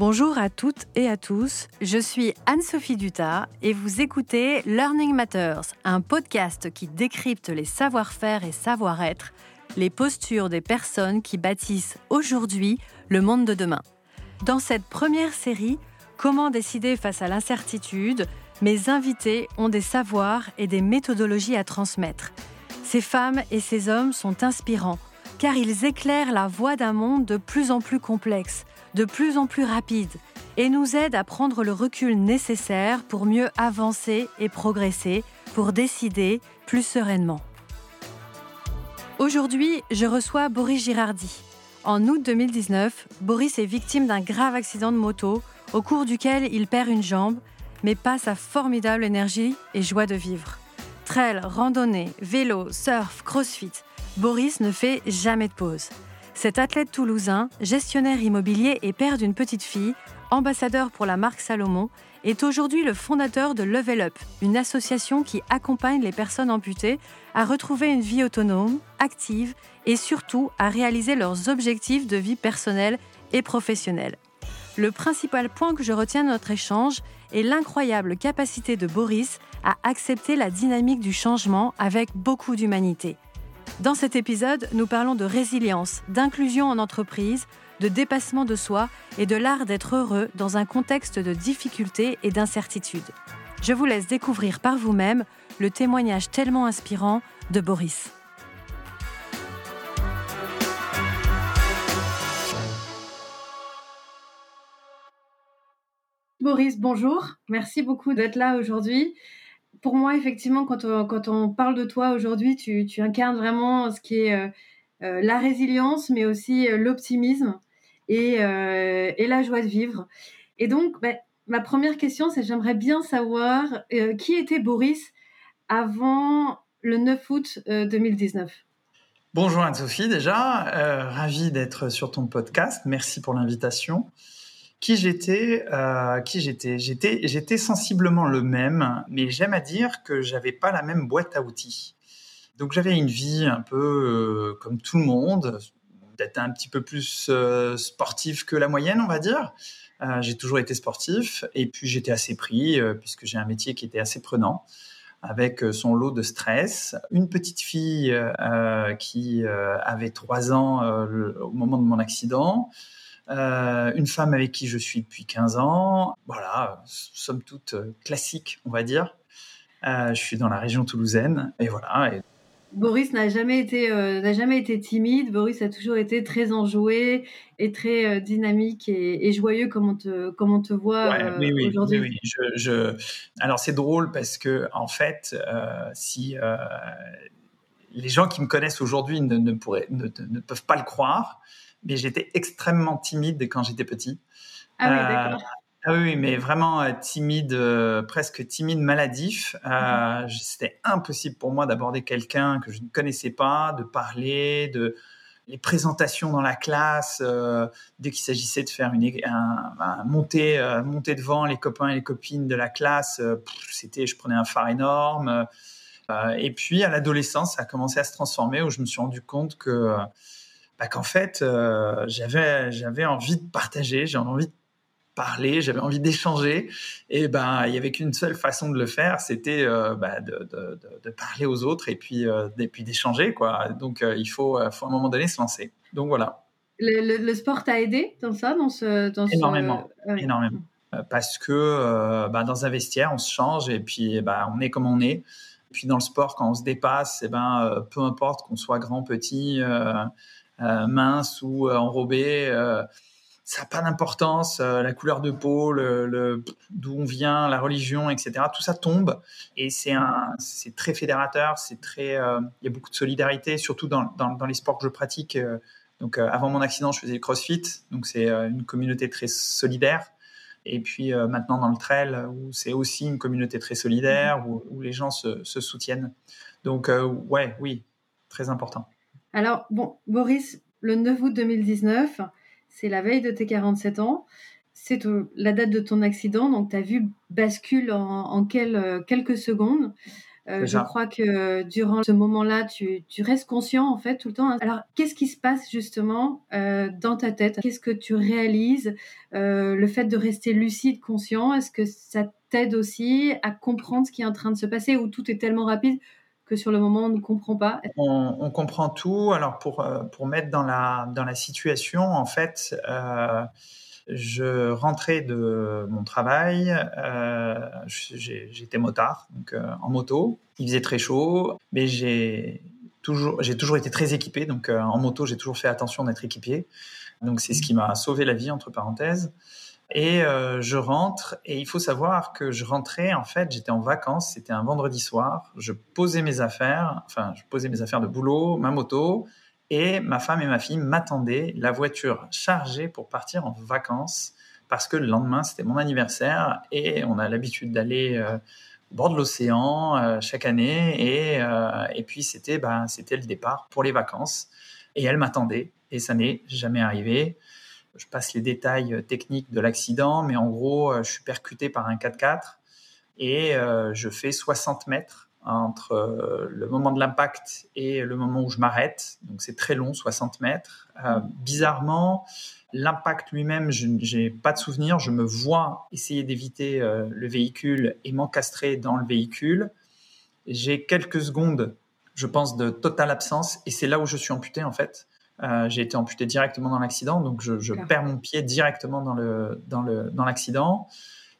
Bonjour à toutes et à tous, je suis Anne-Sophie Dutas et vous écoutez Learning Matters, un podcast qui décrypte les savoir-faire et savoir-être, les postures des personnes qui bâtissent aujourd'hui le monde de demain. Dans cette première série, Comment décider face à l'incertitude Mes invités ont des savoirs et des méthodologies à transmettre. Ces femmes et ces hommes sont inspirants car ils éclairent la voie d'un monde de plus en plus complexe, de plus en plus rapide, et nous aident à prendre le recul nécessaire pour mieux avancer et progresser, pour décider plus sereinement. Aujourd'hui, je reçois Boris Girardi. En août 2019, Boris est victime d'un grave accident de moto au cours duquel il perd une jambe, mais pas sa formidable énergie et joie de vivre. Trail, randonnée, vélo, surf, crossfit, Boris ne fait jamais de pause. Cet athlète toulousain, gestionnaire immobilier et père d'une petite fille, ambassadeur pour la marque Salomon, est aujourd'hui le fondateur de Level Up, une association qui accompagne les personnes amputées à retrouver une vie autonome, active et surtout à réaliser leurs objectifs de vie personnelle et professionnelle. Le principal point que je retiens de notre échange est l'incroyable capacité de Boris à accepter la dynamique du changement avec beaucoup d'humanité. Dans cet épisode, nous parlons de résilience, d'inclusion en entreprise, de dépassement de soi et de l'art d'être heureux dans un contexte de difficulté et d'incertitude. Je vous laisse découvrir par vous-même le témoignage tellement inspirant de Boris. Boris, bonjour. Merci beaucoup d'être là aujourd'hui pour moi, effectivement, quand on, quand on parle de toi aujourd'hui, tu, tu, incarnes vraiment ce qui est euh, euh, la résilience, mais aussi euh, l'optimisme et, et, la joie de vivre. Et donc, bah, ma première question, c'est j'aimerais bien savoir qui était Boris avant le 9 août 2019. Bonjour Anne-Sophie déjà, ravi d'être sur ton podcast. Merci pour l'invitation qui j'étais, euh, qui j'étais, j'étais, j'étais sensiblement le même, mais j'aime à dire que j'avais pas la même boîte à outils. Donc j'avais une vie un peu euh, comme tout le monde, peut-être un petit peu plus euh, sportif que la moyenne, on va dire. Euh, j'ai toujours été sportif et puis j'étais assez pris euh, puisque j'ai un métier qui était assez prenant avec son lot de stress. Une petite fille qui avait trois ans au moment de mon accident. Euh, une femme avec qui je suis depuis 15 ans. Voilà, somme toute euh, classique, on va dire. Euh, je suis dans la région toulousaine et voilà. Boris n'a jamais été n'a jamais été timide. Boris a toujours été très enjoué et très dynamique et, joyeux comme on te comme on te voit oui, oui, aujourd'hui. Oui, je, Alors c'est drôle parce que en fait, si les gens qui me connaissent aujourd'hui ne, ne, pourraient, ne, ne, peuvent pas le croire, mais j'étais extrêmement timide quand j'étais petit. Ah oui, euh, d'accord. Ah oui, mais vraiment euh, timide, euh, presque timide, maladif. Mhm. C'était impossible pour moi d'aborder quelqu'un que je ne connaissais pas, de parler, de les présentations dans la classe. dès qu'il s'agissait de faire une un, monter, monter devant les copains et les copines de la classe, c'était, je prenais un phare énorme. et puis à l'adolescence, ça a commencé à se transformer où je me suis rendu compte que bah, qu'en fait, euh, j'avais, j'avais envie de partager, j'avais envie de parler, j'avais envie d'échanger. Et ben, il y avait qu'une seule façon de le faire, c'était euh, bah, de, de, de, parler aux autres et puis, euh, et puis d'échanger. Quoi. Donc, il faut, faut à un moment donné se lancer. Donc voilà. Le, le, sport t'a aidé dans ça dans ce, dans Énormément. énormément. Parce que bah, dans un vestiaire, on se change et puis bah, on est comme on est. Puis dans le sport, quand on se dépasse, et ben, peu importe qu'on soit grand, petit, mince ou euh, enrobé euh, ça n'a pas d'importance, la couleur de peau, le, d'où on vient, la religion, etc. Tout ça tombe et c'est très fédérateur, c'est très, il y a beaucoup de solidarité, surtout dans, dans, les sports que je pratique. donc avant mon accident, je faisais du CrossFit, donc c'est une communauté très solidaire. Et puis maintenant dans le trail, où c'est aussi une communauté très solidaire, où, où les gens se, soutiennent. Donc ouais, oui, très important. Alors, bon, Boris, le 9 août 2019, c'est la veille de tes 47 ans. C'est la date de ton accident, donc ta vue bascule en, en euh, quelques secondes. Euh, je crois que durant ce moment-là, tu, restes conscient en fait tout le temps. Alors, qu'est-ce qui se passe justement euh, dans ta tête? Qu'est-ce que tu réalises? Le fait de rester lucide, conscient, est-ce que ça t'aide aussi à comprendre ce qui est en train de se passer ou tout est tellement rapide sur le moment on ne comprend pas on, comprend tout. Alors pour, pour mettre dans la, dans la situation, en fait, je rentrais de mon travail, euh, j'étais motard, donc euh, en moto. Il faisait très chaud, mais j'ai toujours, j'ai toujours été très équipé, donc euh, en moto j'ai toujours fait attention d'être équipé. Donc c'est ce qui m'a sauvé la vie entre parenthèses. Et je rentre et il faut savoir que je rentrais en fait, j'étais en vacances, c'était un vendredi soir. Je posais mes affaires, enfin je posais mes affaires de boulot, ma moto, et ma femme et ma fille m'attendaient, la voiture chargée pour partir en vacances, parce que le lendemain, c'était mon anniversaire et on a l'habitude d'aller euh, au bord de l'océan euh, chaque année. Et, euh, et puis, c'était ben, c'était le départ pour les vacances. Et elle m'attendait et ça n'est jamais arrivé. Je passe les détails techniques de l'accident, mais en gros, je suis percuté par un 4x4 et je fais 60 mètres entre euh, le moment de l'impact et le moment où je m'arrête. Donc c'est très long, 60 mètres. Euh, bizarrement, l'impact lui-même, je n'ai pas de souvenir. Je me vois essayer d'éviter euh, le véhicule et m'encastrer dans le véhicule. J'ai quelques secondes, je pense, de totale absence et c'est là où je suis amputé en fait. J'ai été amputé directement dans l'accident, donc je, je perds mon pied directement dans le dans le dans l'accident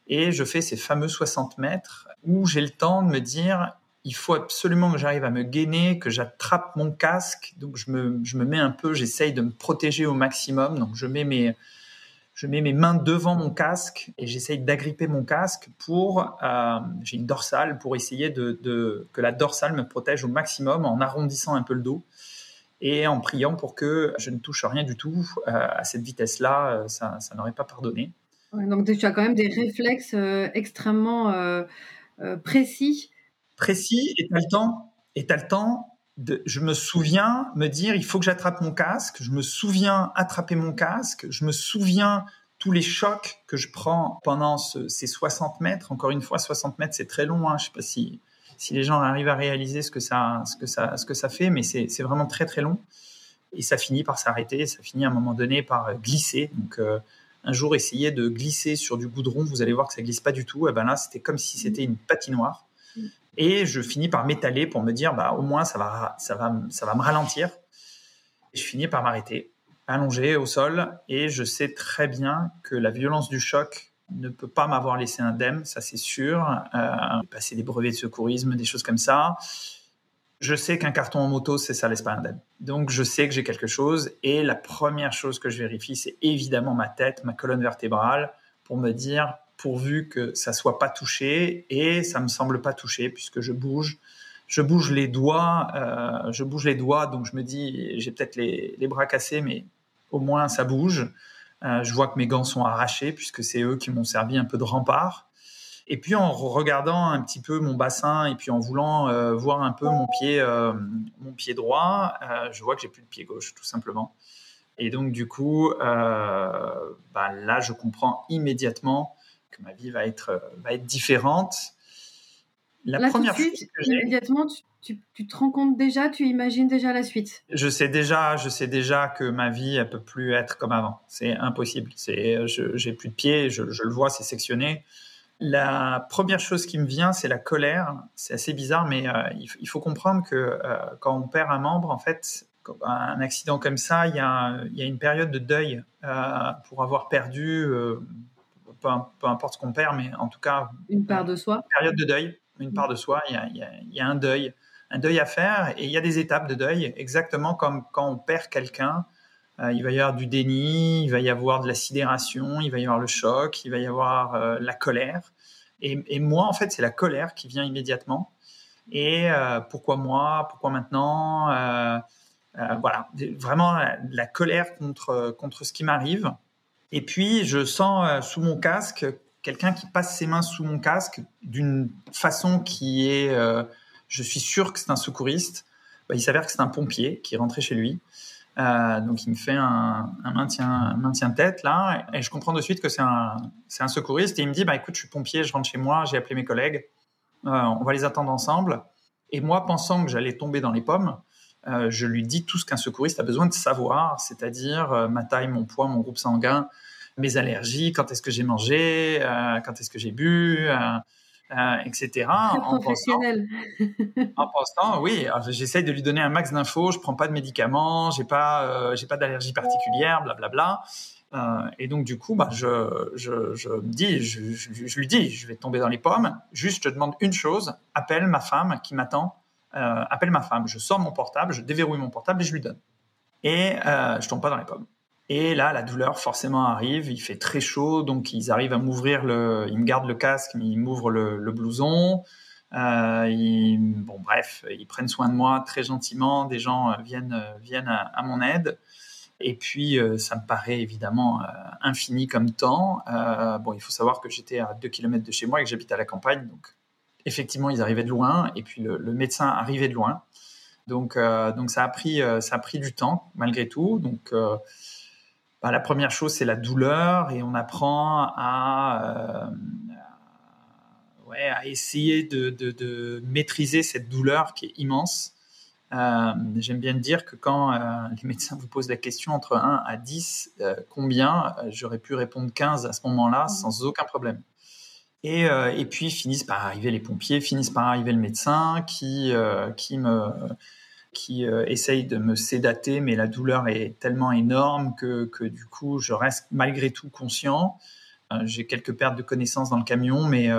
et je fais ces fameux 60 mètres où j'ai le temps de me dire il faut absolument que j'arrive à me gainer, que j'attrape mon casque. Donc je me, je me mets un peu, j'essaye de me protéger au maximum. Donc je mets mes, je mets mes mains devant mon casque et j'essaye d'agripper mon casque pour, euh, j'ai une dorsale pour essayer de, de, que la dorsale me protège au maximum en arrondissant un peu le dos et en priant pour que je ne touche rien du tout euh, à cette vitesse-là. Euh, ça, ça n'aurait pas pardonné. donc tu as quand même des réflexes extrêmement précis précis et tu as le temps. Et le temps de, je me souviens me dire, il faut que j'attrape mon casque. Je me souviens attraper mon casque. Je me souviens tous les chocs que je prends pendant ces 60 mètres. Encore une fois, 60 mètres, c'est très long. Hein. Je sais pas si, si les gens arrivent à réaliser ce que ça, ce que ça, ce que ça fait, mais c'est vraiment très, très long. Et ça finit par s'arrêter. Ça finit à un moment donné par glisser. Donc, euh, un jour, essayer de glisser sur du goudron, vous allez voir que ça glisse pas du tout. Et ben là, c'était comme si c'était une patinoire. Et je finis par m'étaler pour me dire, bah, au moins, ça va, ça va, ça va me ralentir. Et je finis par m'arrêter, allongé au sol. Et je sais très bien que la violence du choc ne peut pas m'avoir laissé indemne, ça c'est sûr. Euh, passer des brevets de secourisme, des choses comme ça. Je sais qu'un carton en moto, c'est ça laisse pas indemne. Donc je sais que j'ai quelque chose. Et la première chose que je vérifie, c'est évidemment ma tête, ma colonne vertébrale, pour me dire, pourvu que ça soit pas touché et ça me semble pas touché puisque je bouge je bouge les doigts euh, je bouge les doigts donc je me dis j'ai peut-être les, bras cassés mais au moins ça bouge euh, je vois que mes gants sont arrachés puisque c'est eux qui m'ont servi un peu de rempart et puis en regardant un petit peu mon bassin et puis en voulant euh, voir un peu mon pied mon pied droit je vois que j'ai plus de pied gauche tout simplement et donc du coup bah, là je comprends immédiatement que ma vie va être, euh, va être différente. La première chose que immédiatement, tu, tu, te rends compte déjà, tu imagines déjà la suite? Je sais déjà, je sais déjà que ma vie, elle peut plus être comme avant. C'est impossible. C'est, j'ai plus de pieds, je, je le vois, c'est sectionné. La première chose qui me vient, c'est la colère. C'est assez bizarre, mais euh, il, faut comprendre que euh, quand on perd un membre, en fait, un accident comme ça, il y a, il y a une période de deuil pour avoir perdu peu, importe ce qu'on perd, mais en tout cas. Une part de soi. Une période de deuil, une part de soi, il y, a, un deuil, un deuil à faire et il y a des étapes de deuil, exactement comme quand on perd quelqu'un. Euh, il va y avoir du déni, il va y avoir de la sidération, il va y avoir le choc, il va y avoir euh, la colère. Et, moi, en fait, c'est la colère qui vient immédiatement. Et euh, pourquoi moi Pourquoi maintenant Voilà, vraiment la, la, colère contre, contre ce qui m'arrive. Et puis, je sens sous mon casque quelqu'un qui passe ses mains sous mon casque d'une façon qui est, je suis sûr que c'est un secouriste. Bah, il s'avère que c'est un pompier qui est rentré chez lui. Euh, donc, il me fait un, maintien, un tête là, et je comprends de suite que c'est un, secouriste. Et il me dit, bah écoute, je suis pompier, je rentre chez moi, j'ai appelé mes collègues, on va les attendre ensemble. Et moi, pensant que j'allais tomber dans les pommes, je lui dis tout ce qu'un secouriste a besoin de savoir, c'est-à-dire ma taille, mon poids, mon groupe sanguin, mes allergies, quand est-ce que j'ai mangé, quand est-ce que j'ai bu, etc. En professionnel. en pensant, oui, j'essaye de lui donner un max d'infos. Je prends pas de médicaments, j'ai pas, j'ai pas d'allergie particulière, blablabla. Bla, bla. Euh, et donc, du coup, bah, je, je, je me dis, je, je, lui dis, je vais tomber dans les pommes. Juste, je te demande une chose appelle ma femme qui m'attend. Euh, appelle ma femme. Je sors mon portable, je déverrouille mon portable et je lui donne. Et euh, je tombe pas dans les pommes. Et là, la douleur forcément arrive. Il fait très chaud, donc ils arrivent à m'ouvrir le. Ils me gardent le casque, mais ils m'ouvrent le, le, blouson. Euh, bon, bref, ils prennent soin de moi très gentiment. Des gens viennent, viennent à, mon aide. Et puis, euh, ça me paraît évidemment euh, infini comme temps. Euh, bon, il faut savoir que j'étais à 2 km de chez moi et que j'habite à la campagne. Donc, effectivement, ils arrivaient de loin. Et puis, le, médecin arrivait de loin. Donc, donc ça, a pris, ça a pris du temps, malgré tout. Donc, bah, la première chose, c'est la douleur. Et on apprend à, ouais, à essayer de, de, maîtriser cette douleur qui est immense. Euh, j'aime bien dire que quand euh, les médecins vous posent la question entre 1 à 10, euh, combien, j'aurais pu répondre 15 à ce moment-là mmh. sans aucun problème. Et, et, puis finissent par arriver les pompiers, finissent par arriver le médecin qui, qui me qui essaye de me sédater, mais la douleur est tellement énorme que, du coup, je reste malgré tout conscient. J'ai quelques pertes de connaissances dans le camion, mais,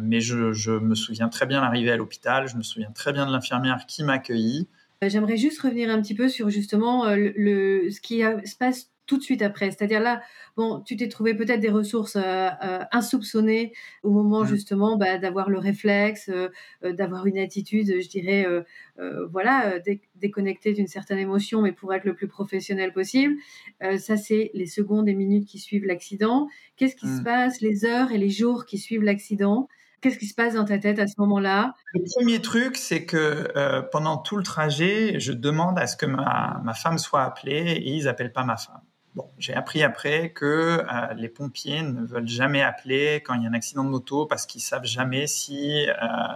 mais je, me souviens très bien l'arrivée à l'hôpital. Je me souviens très bien de l'infirmière qui m'a accueilli. Euh, j'aimerais juste revenir un petit peu sur justement euh, le, ce qui se passe tout de suite après. C'est-à-dire là, bon, tu t'es trouvé peut-être des ressources euh, insoupçonnées au moment mmh. justement bah, d'avoir le réflexe, d'avoir une attitude, je dirais, voilà, déconnectée d'une certaine émotion, mais pour être le plus professionnel possible. ça, c'est les secondes et minutes qui suivent l'accident. Qu'est-ce qui se mmh. passe les heures et les jours qui suivent l'accident? Qu'est-ce qui se passe dans ta tête à ce moment-là? Le premier truc, c'est que euh, pendant tout le trajet, je demande à ce que ma, ma femme soit appelée et ils n'appellent pas ma femme. Bon, j'ai appris après que euh, les pompiers ne veulent jamais appeler quand il y a un accident de moto parce qu'ils savent jamais si euh,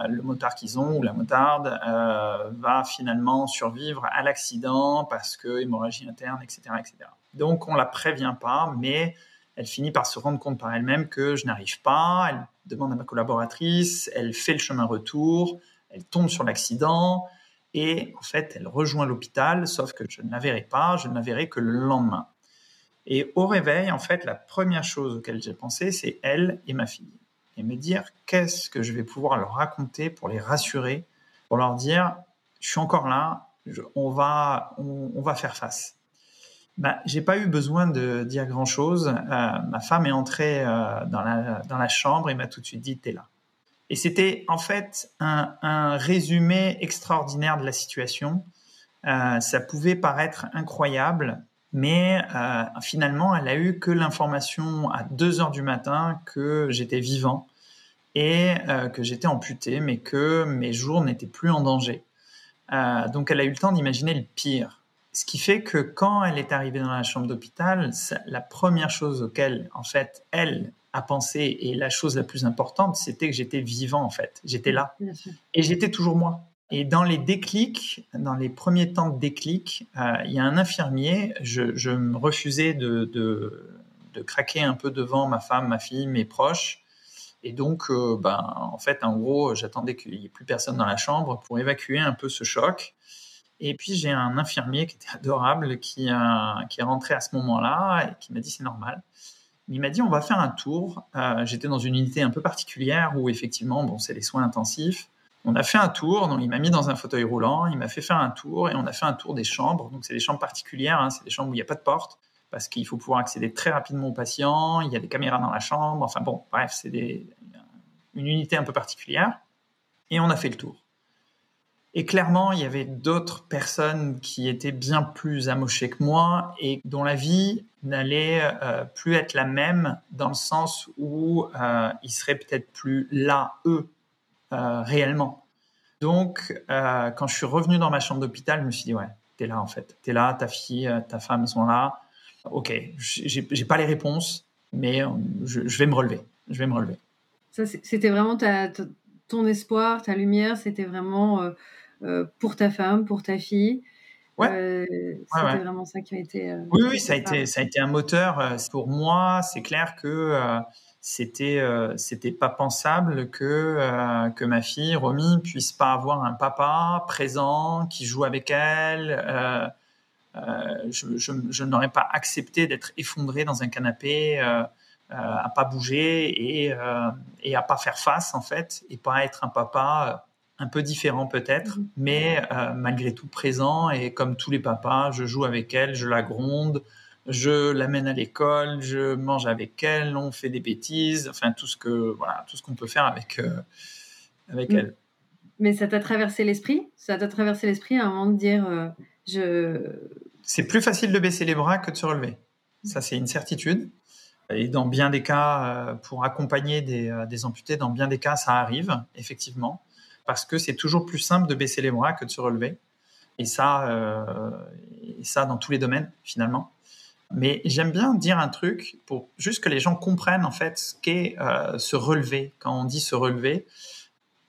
le motard qu'ils ont ou la motarde va finalement survivre à l'accident parce que hémorragie interne, etc., etc. Donc on la prévient pas, mais elle finit par se rendre compte par elle-même que je n'arrive pas. Elle demande à ma collaboratrice, elle fait le chemin retour, elle tombe sur l'accident et en fait, elle rejoint l'hôpital, sauf que je ne la verrai pas, je ne la verrai que le lendemain. Et au réveil, en fait, la première chose auquel j'ai pensé, c'est elle et ma fille. Et me dire qu'est-ce que je vais pouvoir leur raconter pour les rassurer, pour leur dire, je suis encore là, on, va, on va faire face bah, j'ai pas eu besoin de dire grand chose. Euh, ma femme est entrée euh, dans, la, dans la chambre et m'a tout de suite dit t'es là. Et c'était en fait un, un, résumé extraordinaire de la situation. Euh, ça pouvait paraître incroyable, mais euh, finalement, elle a eu que l'information à 2 heures du matin que j'étais vivant et euh, que j'étais amputé, mais que mes jours n'étaient plus en danger. Euh, donc, elle a eu le temps d'imaginer le pire. Ce qui fait que quand elle est arrivée dans la chambre d'hôpital, la première chose auquel, en fait, elle a pensé, et la chose la plus importante, c'était que j'étais vivant, en fait. J'étais là. Et j'étais toujours moi. Et dans les déclics, dans les premiers temps de déclic, euh, il y a un infirmier, je, me refusais de, craquer un peu devant ma femme, ma fille, mes proches. Et donc, euh, ben, en fait, en gros, j'attendais qu'il n'y ait plus personne dans la chambre pour évacuer un peu ce choc. Et puis j'ai un infirmier qui était adorable, qui, qui est rentré à ce moment-là et qui m'a dit c'est normal. Il m'a dit on va faire un tour. Euh, j'étais dans une unité un peu particulière où effectivement bon c'est les soins intensifs. On a fait un tour, donc il m'a mis dans un fauteuil roulant, il m'a fait faire un tour et on a fait un tour des chambres. Donc c'est des chambres particulières, hein, c'est des chambres où il n'y a pas de porte parce qu'il faut pouvoir accéder très rapidement aux patients. Il y a des caméras dans la chambre. Enfin bon, bref, c'est une unité un peu particulière. Et on a fait le tour. Et clairement, il y avait d'autres personnes qui étaient bien plus amochées que moi et dont la vie n'allait euh, plus être la même dans le sens où euh, ils seraient peut-être plus là, eux, euh, réellement. Donc, euh, quand je suis revenu dans ma chambre d'hôpital, je me suis dit, ouais, t'es là en fait. T'es là, ta fille, ta femme sont là. Ok, j'ai pas les réponses, mais je, je, vais me relever. Je vais me relever. Ça, c'était vraiment ta, ton espoir, ta lumière, c'était vraiment pour ta femme, pour ta fille. Ouais. C'était vraiment ça qui a été. oui, oui, ça a été, ça a été un moteur. Pour moi, c'est clair que c'était euh, c'était pas pensable que euh, que ma fille Romy puisse pas avoir un papa présent qui joue avec elle. Euh, je, je, je n'aurais pas accepté d'être effondré dans un canapé, à pas bouger et et à pas faire face en fait, et pas être un papa un peu différent peut-être, mmh. mais malgré tout présent et comme tous les papas, je joue avec elle, je la gronde je l'amène à l'école, je mange avec elle, on fait des bêtises, enfin tout ce que voilà, tout ce qu'on peut faire avec euh, avec mm. elle. Mais ça t'a traversé l'esprit? Ça t'a traversé l'esprit à un moment de dire euh, je. C'est plus facile de baisser les bras que de se relever. Ça c'est une certitude. Et dans bien des cas, euh, pour accompagner des, des, amputés, dans bien des cas, ça arrive effectivement, parce que c'est toujours plus simple de baisser les bras que de se relever. Et ça, et ça dans tous les domaines finalement. Mais j'aime bien dire un truc pour juste que les gens comprennent en fait ce qu'est euh, se relever. Quand on dit se relever,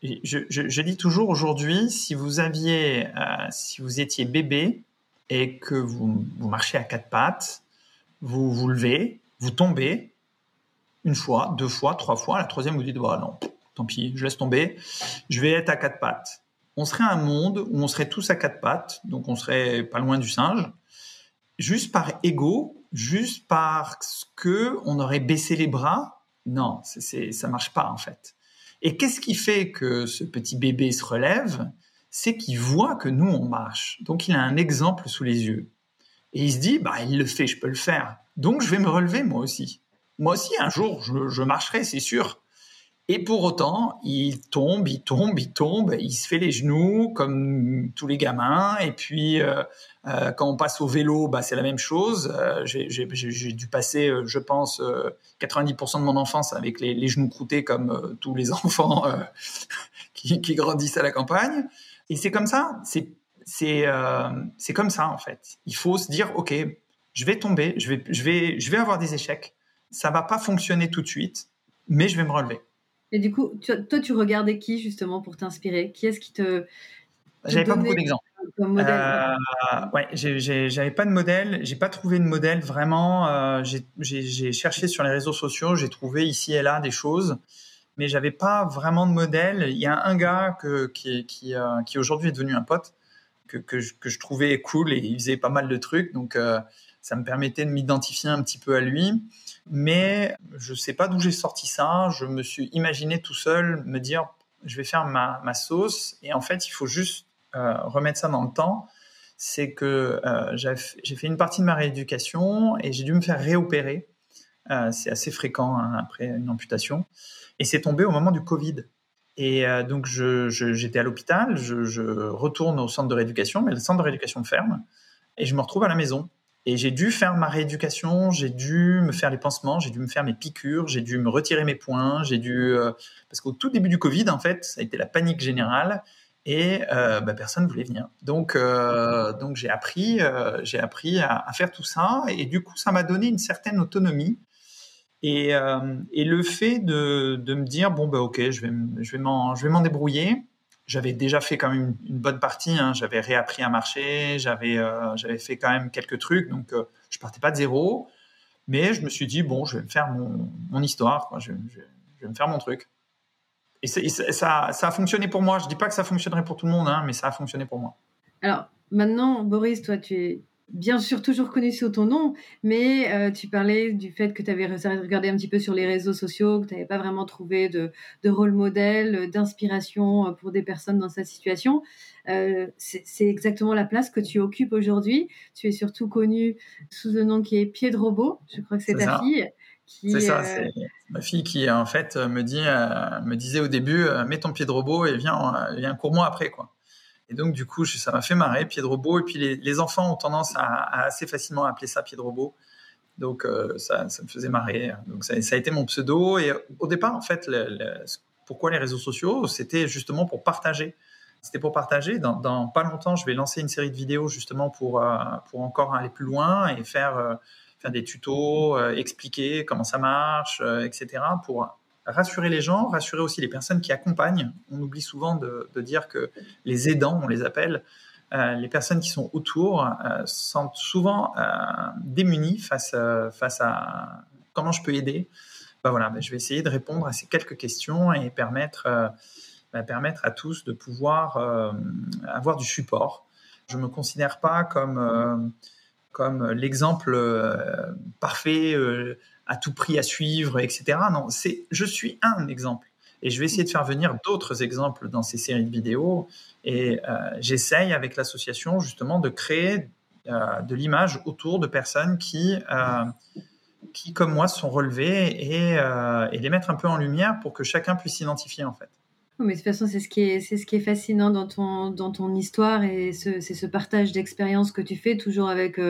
je, dis toujours aujourd'hui, si vous aviez, euh, si vous étiez bébé et que vous, marchez à quatre pattes, vous vous levez, vous tombez une fois, deux fois, trois fois, la troisième vous dites voilà non, tant pis, je laisse tomber, je vais être à quatre pattes. On serait un monde où on serait tous à quatre pattes, donc on serait pas loin du singe juste par ego, juste parce que on aurait baissé les bras? Non, c'est, ça marche pas en fait. Et qu'est-ce qui fait que ce petit bébé se relève? C'est qu'il voit que nous on marche. Donc il a un exemple sous les yeux. Et il se dit, bah il le fait, je peux le faire. Donc je vais me relever moi aussi. Moi aussi un jour je marcherai, c'est sûr. Et pour autant, il tombe, il tombe, il tombe, il se fait les genoux comme tous les gamins. Et puis, euh, euh, quand on passe au vélo, bah, c'est la même chose. Euh, j'ai dû passer, je pense, 90% de mon enfance avec les, genoux croûtés comme tous les enfants qui, qui, grandissent à la campagne. Et c'est comme ça, c'est comme ça en fait. Il faut se dire, ok, je vais tomber, je vais, je vais, je vais avoir des échecs. Ça va pas fonctionner tout de suite, mais je vais me relever. Et du coup, toi, tu regardais qui justement pour t'inspirer? Qui est-ce qui te. J'avais pas beaucoup d'exemples. Euh, ouais, j'avais pas de modèle. J'ai pas trouvé de modèle vraiment. Euh, j'ai cherché sur les réseaux sociaux. J'ai trouvé ici et là des choses, mais j'avais pas vraiment de modèle. Il y a un gars que, qui, qui, euh, qui aujourd'hui est devenu un pote que, que, je, que, je, trouvais cool et il faisait pas mal de trucs. Donc, euh, ça me permettait de m'identifier un petit peu à lui. Mais je ne sais pas d'où j'ai sorti ça. Je me suis imaginé tout seul me dire, je vais faire ma, sauce. Et en fait, il faut juste euh, remettre ça dans le temps. C'est que euh, j'ai fait une partie de ma rééducation et j'ai dû me faire réopérer. Euh, c'est assez fréquent hein, après une amputation. Et c'est tombé au moment du Covid. Et donc, j'étais à l'hôpital, je, je, retourne au centre de rééducation, mais le centre de rééducation ferme, et je me retrouve à la maison. Et j'ai dû faire ma rééducation, j'ai dû me faire les pansements, j'ai dû me faire mes piqûres, j'ai dû me retirer mes points, j'ai dû euh, parce qu'au tout début du Covid, en fait, ça a été la panique générale et euh, bah, personne voulait venir. Donc, euh, donc j'ai appris, euh, j'ai appris à, faire tout ça et du coup, ça m'a donné une certaine autonomie. Et, euh, et le fait de, de, me dire bon bah ok, je vais, je vais m'en débrouiller j'avais déjà fait quand même une, bonne partie. Hein. J'avais réappris à marcher, j'avais euh, j'avais fait quand même quelques trucs, donc euh, je partais pas de zéro. Mais je me suis dit bon, je vais me faire mon, histoire, je, vais me faire mon truc. Et, ça, ça a fonctionné pour moi. Je dis pas que ça fonctionnerait pour tout le monde, hein, mais ça a fonctionné pour moi. Alors maintenant, Boris, toi, tu es bien sûr toujours connu sous ton nom, mais euh, tu parlais du fait que tu avais regardé un petit peu sur les réseaux sociaux, que tu n'avais pas vraiment trouvé de, rôle modèle, d'inspiration euh, pour des personnes dans cette situation. Euh, c'est exactement la place que tu occupes aujourd'hui. Tu es surtout connu sous un nom qui est Pied de Robot, je crois que c'est ta fille. C'est ça, c'est ma fille qui en fait me dit, me disait au début, mets ton pied de robot et viens, viens cours-moi après quoi. Et donc, du coup, ça m'a fait marrer, pied de robot. Et puis, les, enfants ont tendance à, assez facilement appeler ça pied de robot. Donc, euh, ça, me faisait marrer. Donc, ça, a été mon pseudo. Et au départ, en fait, pourquoi les réseaux sociaux C'était justement pour partager. C'était pour partager. Dans, pas longtemps, je vais lancer une série de vidéos justement pour, euh, pour encore aller plus loin et faire, euh, faire des tutos, expliquer comment ça marche, etc. Pour rassurer les gens, rassurer aussi les personnes qui accompagnent. On oublie souvent de, dire que les aidants, on les appelle, euh, les personnes qui sont autour euh, sont souvent euh, démunies face, face à comment je peux aider. Bah voilà, je vais essayer de répondre à ces quelques questions et permettre, bah, permettre à tous de pouvoir avoir du support. Je ne me considère pas comme, comme l'exemple parfait à tout prix à suivre, etc. Non, c'est je suis un exemple. Et je vais essayer de faire venir d'autres exemples dans ces séries de vidéos. Et euh, j'essaye avec l'association justement de créer euh, de l'image autour de personnes qui, euh, qui, comme moi, sont relevées et, et, les mettre un peu en lumière pour que chacun puisse s'identifier en fait. Mais de toute façon, c'est ce qui est, c'est ce qui est fascinant dans ton, dans ton histoire et c'est ce partage d'expérience que tu fais toujours avec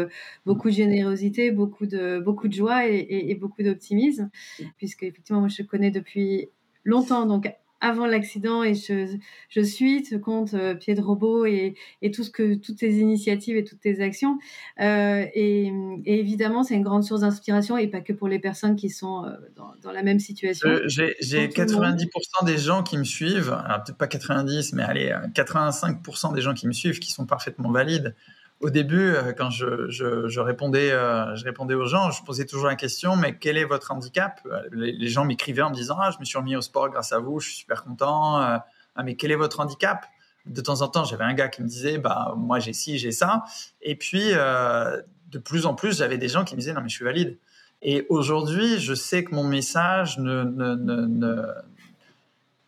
beaucoup de générosité, beaucoup de, beaucoup de joie et, et, beaucoup d'optimisme. Puisque effectivement, moi, je connais depuis longtemps, donc avant l'accident, et je, je suis ce compte euh, Pied de Robot et, et, tout ce que, toutes tes initiatives et toutes tes actions. Euh, et, et, évidemment, c'est une grande source d'inspiration et pas que pour les personnes qui sont euh, dans, dans, la même situation. J'ai 90% des gens qui me suivent, peut-être pas 90, mais allez, 85% des gens qui me suivent qui sont parfaitement valides au début, euh, quand je, répondais, euh, je répondais aux gens, je posais toujours la question, mais quel est votre handicap? Les, gens m'écrivaient en me disant, ah, je me suis remis au sport grâce à vous, je suis super content. Euh, ah, mais quel est votre handicap? De temps en temps, j'avais un gars qui me disait, bah, moi j'ai ci, j'ai ça. Et puis, de plus en plus, j'avais des gens qui me disaient, non, mais je suis valide. Et aujourd'hui, je sais que mon message ne, ne,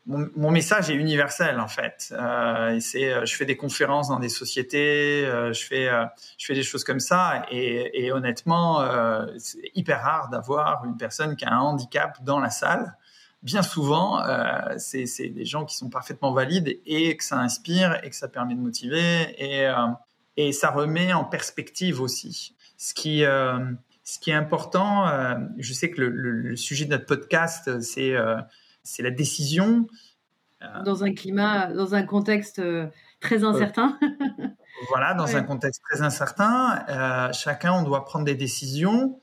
mon, message est universel en fait. Euh, euh, je fais des conférences dans des sociétés, euh, je fais, des choses comme ça, et, honnêtement, c'est hyper rare d'avoir une personne qui a un handicap dans la salle. Bien souvent, c'est, des gens qui sont parfaitement valides et que ça inspire et que ça permet de motiver et, ça remet en perspective aussi. Ce qui, est important, je sais que le, sujet de notre podcast, c'est c'est la décision. Euh, dans un climat, dans un contexte euh, très incertain. voilà, dans un contexte très incertain, euh, chacun, on doit prendre des décisions.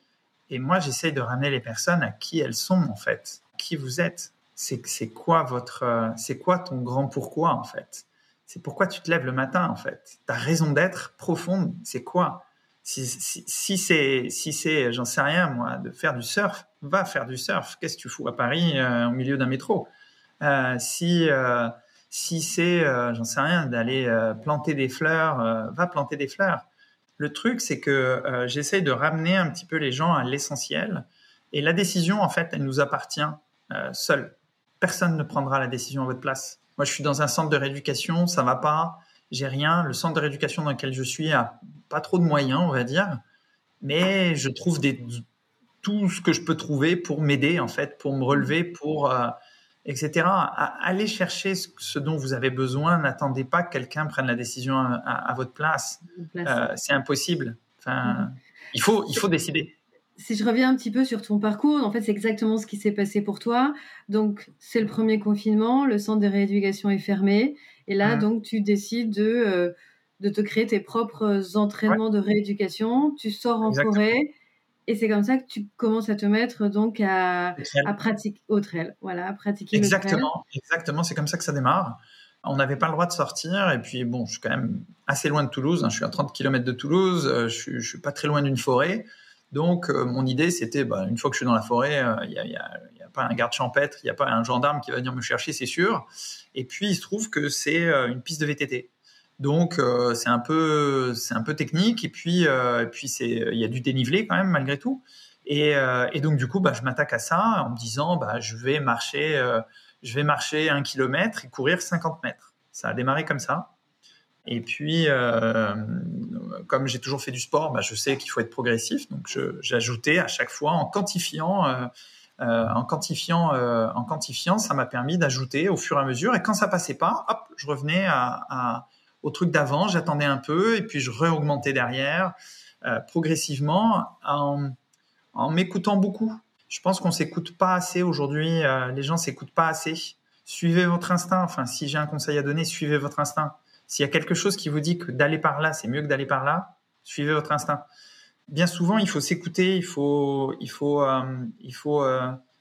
Et moi, j'essaye de ramener les personnes à qui elles sont, en fait. Qui vous êtes. C'est quoi votre, c'est quoi ton grand pourquoi, en fait? C'est pourquoi tu te lèves le matin, en fait? Ta raison d'être profonde, c'est quoi? Si, si, si c'est, si c'est, j'en sais rien moi, de faire du surf, va faire du surf. Qu'est-ce que tu fous à Paris euh, au milieu d'un métro? Euh, Si euh, si c'est, j'en sais rien, d'aller planter des fleurs, va planter des fleurs. Le truc, c'est que j'essaye de ramener un petit peu les gens à l'essentiel. Et la décision, en fait, elle nous appartient seule. Personne ne prendra la décision à votre place. Moi, je suis dans un centre de rééducation, ça va pas, j'ai rien. Le centre de rééducation dans lequel je suis a pas trop de moyens, on va dire, mais je trouve des, tout ce que je peux trouver pour m'aider, en fait, pour me relever, pour, euh, etc. allez chercher ce, dont vous avez besoin. N'attendez pas que quelqu'un prenne la décision à, votre place. Euh, c'est impossible. Enfin, mhm. il, faut, il faut décider. Si je reviens un petit peu sur ton parcours, en fait, c'est exactement ce qui s'est passé pour toi. Donc, c'est le premier confinement, le centre de rééducation est fermé. Et là, donc, tu décides de, euh, de te créer tes propres entraînements de rééducation. Tu sors en forêt et c'est comme ça que tu commences à te mettre donc à, à pratiquer au trail. Voilà, à pratiquer exactement, Exactement, c'est comme ça que ça démarre. On n'avait pas le droit de sortir et puis bon, je suis quand même assez loin de Toulouse. Hein. je suis à 30 km de Toulouse. Euh, je, ne suis pas très loin d'une forêt. Donc euh, mon idée c'était, bah, une fois que je suis dans la forêt, euh, il n'y a, y a, pas un garde champêtre, il n'y a pas un gendarme qui va venir me chercher, c'est sûr. Et puis il se trouve que c'est une piste de VTT. Donc euh, c'est un peu c'est un peu technique et puis euh, puis c'est il y a du dénivelé quand même malgré tout. Et, euh, et donc du coup bah, je m'attaque à ça en me disant bah je vais marcher je vais marcher un kilomètre et courir 50 mètres. Ça a démarré comme ça. Et puis comme j'ai toujours fait du sport, bah, je sais qu'il faut être progressif. Donc ajouté à chaque fois en quantifiant en quantifiant, en quantifiant, ça m'a permis d'ajouter au fur et à mesure. Et quand ça passait pas, hop, je revenais à, au truc d'avant, j'attendais un peu et puis je réaugmentais derrière euh, progressivement en, m'écoutant beaucoup. Je pense qu'on s'écoute pas assez aujourd'hui. Euh, les gens s'écoutent pas assez. Suivez votre instinct. Enfin, si j'ai un conseil à donner, suivez votre instinct. S'il y a quelque chose qui vous dit que d'aller par là, c'est mieux que d'aller par là, suivez votre instinct. Bien souvent, il faut s'écouter. Il faut, il faut, euh, il faut,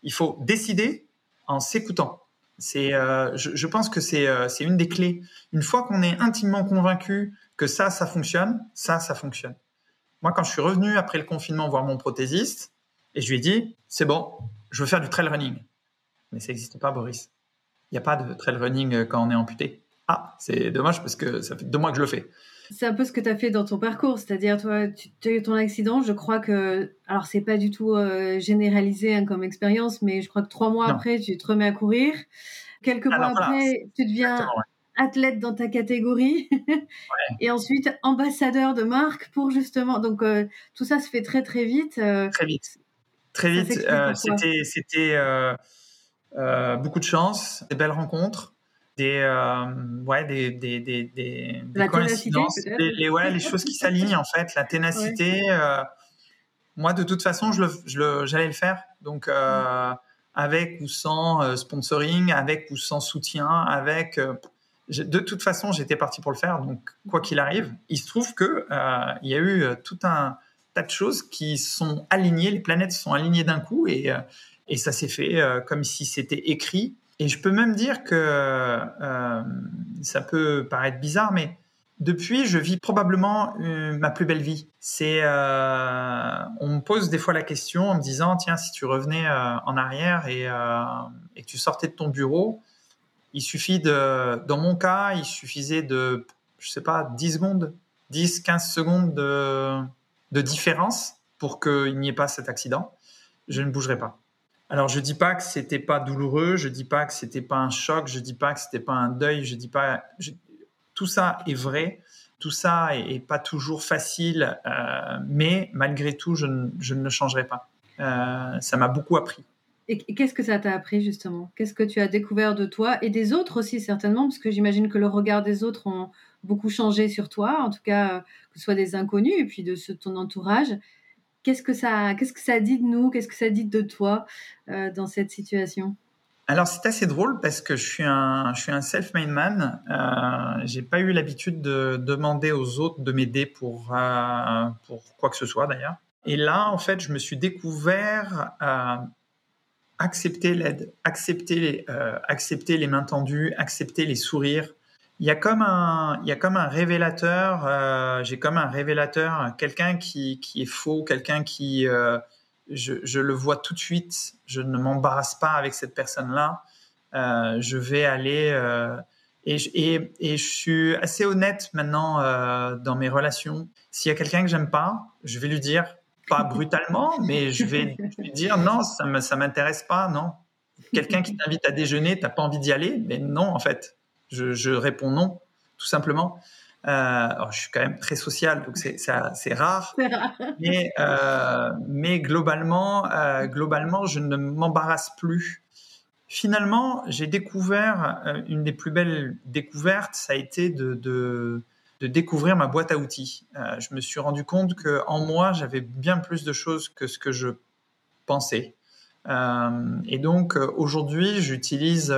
il faut décider en s'écoutant. C'est, euh, je, pense que c'est, c'est une des clés. Une fois qu'on est intimement convaincu que ça, ça fonctionne, ça, ça fonctionne. Moi, quand je suis revenu après le confinement voir mon prothésiste, et je lui ai dit, c'est bon, je veux faire du trail running. Mais ça n'existe pas, Boris. Il n'y a pas de trail running quand on est amputé. Ah, c'est dommage parce que ça fait deux mois que je le fais. C'est un peu ce que tu as fait dans ton parcours, c'est-à-dire toi, tu as eu ton accident, je crois que, alors c'est pas du tout euh, généralisé hein, comme expérience, mais je crois que trois mois après, tu te remets à courir. Quelques mois après, tu deviens athlète dans ta catégorie, et ensuite ambassadeur de marque pour justement. Donc euh, tout ça se fait très très vite. Euh, très vite, très vite. c'était c'était beaucoup de chance, des belles rencontres des, euh, ouais, des, des, des, des, coïncidences, les, ouais, les choses qui s'alignent en fait, la ténacité. Euh, moi, de toute façon, je le, j'allais le faire. Donc, euh, avec ou sans sponsoring, avec ou sans soutien, avec. de toute façon, j'étais parti pour le faire. Donc, quoi qu'il arrive, il se trouve que il y a eu tout un tas de choses qui sont alignées. Les planètes sont alignées d'un coup et, et ça s'est fait comme si c'était écrit et je peux même dire que euh, ça peut paraître bizarre, mais depuis, je vis probablement euh, ma plus belle vie. Euh, on me pose des fois la question en me disant, tiens, si tu revenais en arrière et, et, que tu sortais de ton bureau, il suffit de, dans mon cas, il suffisait de, je sais pas, 10 secondes, 10, 15 secondes de, de différence pour qu'il n'y ait pas cet accident. Je ne bougerai pas. Alors, je dis pas que c'était pas douloureux, je dis pas que c'était pas un choc, je dis pas que c'était pas un deuil, je dis pas. Tout ça est vrai, tout ça est, pas toujours facile, euh, mais malgré tout, je ne, je ne le changerai pas. Euh, ça m'a beaucoup appris. Et qu'est-ce que ça t'a appris justement? Qu'est-ce que tu as découvert de toi et des autres aussi certainement, parce que j'imagine que le regard des autres ont beaucoup changé sur toi, en tout cas que ce soit des inconnus et puis de ton entourage. Qu'est-ce que ça, qu'est-ce que ça dit de nous? Qu'est-ce que ça dit de toi euh, dans cette situation? Alors c'est assez drôle parce que je suis un, je suis un self-made man. Euh, j'ai pas eu l'habitude de demander aux autres de m'aider pour euh, pour quoi que ce soit d'ailleurs. Et là en fait je me suis découvert à accepter l'aide, accepter euh, accepter les mains tendues, accepter les sourires, il y a comme un, il y a comme un révélateur. Euh, j'ai comme un révélateur, quelqu'un qui, qui est faux, quelqu'un qui, euh, je, je, le vois tout de suite. Je ne m'embarrasse pas avec cette personne-là. Euh, je vais aller euh, et, et, et, je suis assez honnête maintenant euh, dans mes relations. S'il y a quelqu'un que j'aime pas, je vais lui dire, pas brutalement, mais je vais lui dire non, ça me, ça m'intéresse pas, non. Quelqu'un qui t'invite à déjeuner, t'as pas envie d'y aller, mais non en fait je, réponds non, tout simplement. Euh, je suis quand même très social, donc c'est rare. rare. Mais, euh, mais globalement, euh, globalement, je ne m'embarrasse plus. Finalement, j'ai découvert une des plus belles découvertes, ça a été de, de, de découvrir ma boîte à outils. je me suis rendu compte que en moi, j'avais bien plus de choses que ce que je pensais. et donc aujourd'hui, j'utilise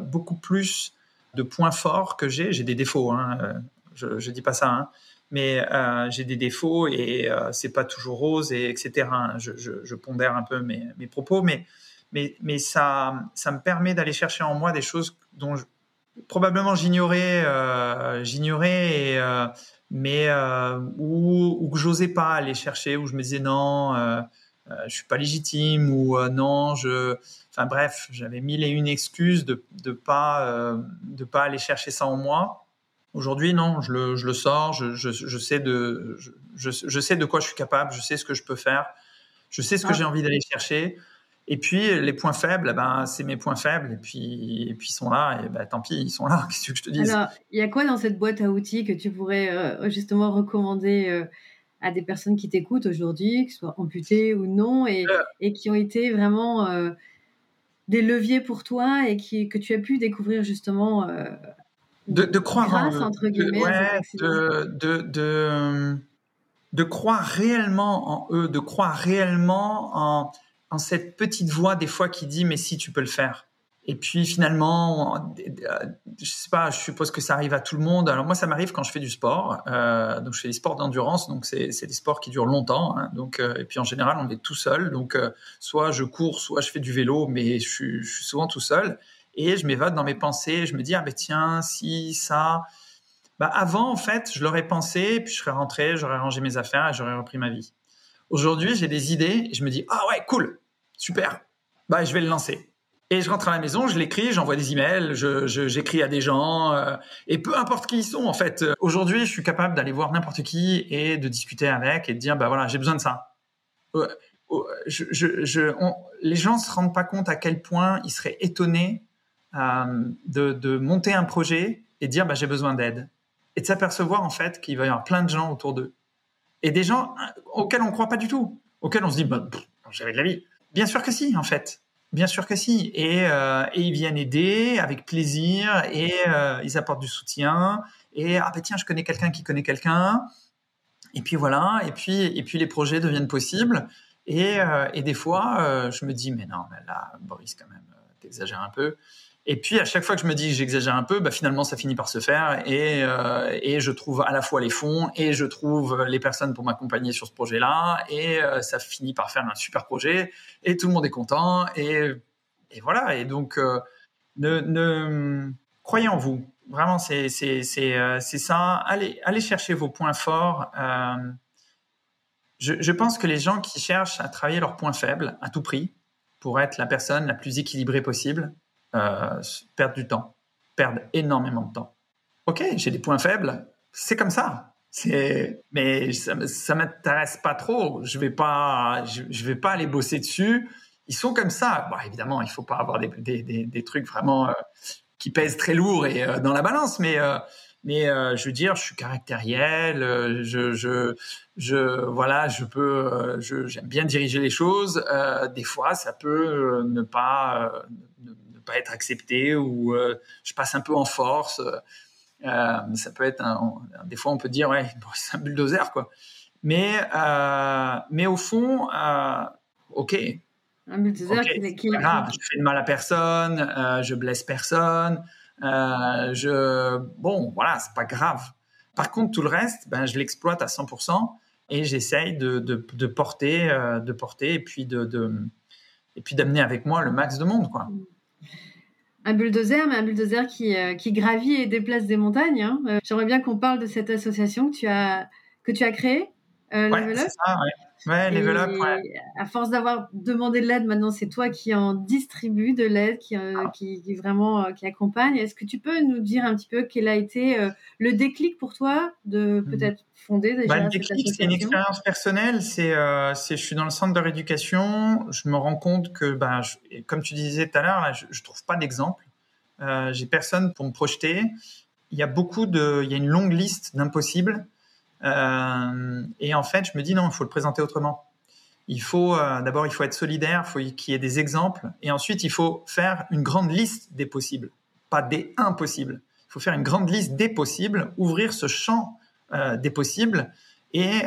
beaucoup plus de points forts que j'ai. J'ai des défauts, hein, euh, je ne dis pas ça, hein, mais euh, j'ai des défauts et euh, c'est pas toujours rose, et etc. Hein. Je, pondère un peu mes, propos, mais, mais, mais ça, ça me permet d'aller chercher en moi des choses dont probablement j'ignorais, j'ignorais, mais où, où que j'osais pas aller chercher, où je me disais non. Je je suis pas légitime ou non je Enfin bref, j'avais mille et une excuses de ne pas, euh, de pas aller chercher ça en moi. Aujourd'hui, non, je le, je le sors, je, je, je sais de, je, je, sais de quoi je suis capable, je sais ce que je peux faire, je sais ce que ah. j'ai envie d'aller chercher. Et puis les points faibles, eh ben, c'est mes points faibles, et puis, et puis ils sont là, et ben, tant pis, ils sont là, qu'est-ce que je te dis Alors, il y a quoi dans cette boîte à outils que tu pourrais euh, justement recommander euh, à des personnes qui t'écoutent aujourd'hui, qui soient amputées ou non, et, et qui ont été vraiment des leviers pour toi et qui, que tu as pu découvrir justement euh, de, de, croire grâce, entre guillemets, de, de, de, de, croire réellement en eux, de croire réellement en, en cette petite voix des fois qui dit mais si tu peux le faire. Et puis finalement, je sais pas, je suppose que ça arrive à tout le monde. Alors moi, ça m'arrive quand je fais du sport. Euh, donc je fais des sports d'endurance, donc c'est des sports qui durent longtemps. Hein. donc euh, et puis en général, on est tout seul. Donc euh, soit je cours, soit je fais du vélo, mais je suis, je suis souvent tout seul. Et je m'évade dans mes pensées. Je me dis ah ben tiens, si ça. Bah avant en fait, je l'aurais pensé, puis je serais rentré, j'aurais rangé mes affaires et j'aurais repris ma vie. Aujourd'hui, j'ai des idées et je me dis ah ouais cool, super. Bah je vais le lancer. Et je rentre à la maison, je l'écris, j'envoie des emails, j'écris à des gens, euh, et peu importe qui ils sont en fait. Aujourd'hui, je suis capable d'aller voir n'importe qui et de discuter avec et de dire, bah voilà, j'ai besoin de ça. Euh, je, les gens se rendent pas compte à quel point ils seraient étonnés euh, de, de, monter un projet et dire, bah j'ai besoin d'aide, et de s'apercevoir en fait qu'il va y avoir plein de gens autour d'eux et des gens auxquels on ne croit pas du tout, auxquels on se dit, bah j'avais de la vie. Bien sûr que si, en fait. Bien sûr que si. Et, euh, et, ils viennent aider avec plaisir et euh, ils apportent du soutien. Et ah ben tiens, je connais quelqu'un qui connaît quelqu'un. Et puis voilà. Et puis et puis les projets deviennent possibles. Et, euh, et des fois, je me dis mais non, là, Boris, quand même, t'exagères un peu. Et puis à chaque fois que je me dis que j'exagère un peu, bah, finalement ça finit par se faire et, euh, et je trouve à la fois les fonds et je trouve les personnes pour m'accompagner sur ce projet-là et euh, ça finit par faire un super projet et tout le monde est content et, voilà. Et donc euh, croyez en vous. Vraiment, c'est ça. Allez allez chercher vos points forts. Je pense que les gens qui cherchent à travailler leurs points faibles à tout prix pour être la personne la plus équilibrée possible euh, perdre du temps, perdre énormément de temps. Ok, j'ai des points faibles, c'est comme ça. C'est, mais ça, ça m'intéresse pas trop. Je vais pas, je, vais pas aller bosser dessus. Ils sont comme ça. Bon, évidemment, il faut pas avoir des, des, des, trucs vraiment euh, qui pèsent très lourd et euh, dans la balance, mais mais je veux dire, je suis caractériel, je, je, je voilà, je peux, j'aime bien diriger les choses. des fois, ça peut ne pas pas être accepté ou euh, je passe un peu en force. Euh, ça peut être des fois on peut dire ouais c'est un bulldozer quoi. Mais euh, mais au fond ok. Un bulldozer qui, je fais de mal à personne, je blesse personne, je bon voilà c'est pas grave. Par contre tout le reste ben je l'exploite à 100% et j'essaye de, de, porter de porter et puis de, et puis d'amener avec moi le max de monde quoi. Un bulldozer, mais un bulldozer qui, euh, qui gravit et déplace des montagnes. Hein. Euh, j'aimerais bien qu'on parle de cette association que tu as, que tu as créée, euh, ouais, c'est ça, ouais. Ouais, Level Up, ouais. À force d'avoir demandé de l'aide, maintenant c'est toi qui en distribue de l'aide, qui, ah. qui, vraiment qui accompagne. Est-ce que tu peux nous dire un petit peu quel a été le déclic pour toi de mmh. peut-être fonder déjà bah, Le déclic, c'est une expérience personnelle. C'est, c'est, je suis dans le centre de rééducation. Je me rends compte que, bah, comme tu disais tout à l'heure, je, je trouve pas d'exemple. Euh, j'ai personne pour me projeter. Il y a beaucoup de, il y a une longue liste d'impossibles. Euh, et en fait, je me dis non, il faut le présenter autrement. Il faut euh, d'abord, il faut être solidaire, il faut qu'il y ait des exemples, et ensuite, il faut faire une grande liste des possibles, pas des impossibles. Il faut faire une grande liste des possibles, ouvrir ce champ euh, des possibles, et,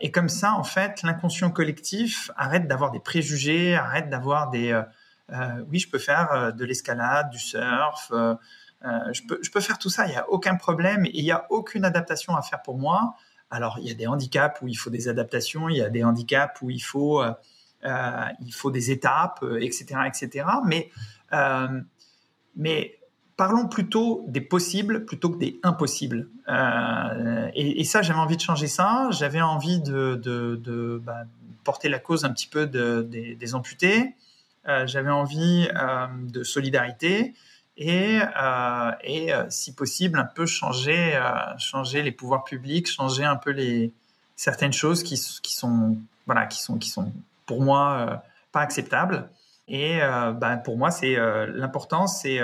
et, comme ça, en fait, l'inconscient collectif arrête d'avoir des préjugés, arrête d'avoir des oui, je peux faire de l'escalade, du surf, je peux, je, peux, faire tout ça, il n'y a aucun problème et il n'y a aucune adaptation à faire pour moi. Alors, il y a des handicaps où il faut des adaptations, il y a des handicaps où il faut, il faut des étapes, etc., etc. Mais, parlons plutôt des possibles plutôt que des impossibles. et, ça, j'avais envie de changer ça. J'avais envie de, bah, porter la cause un petit peu des, amputés. Euh, j'avais envie euh, de solidarité et, euh, et si possible un peu changer, changer les pouvoirs publics, changer un peu les certaines choses qui, sont voilà qui sont qui sont pour moi pas acceptables. Et ben, pour moi, c'est l'important, c'est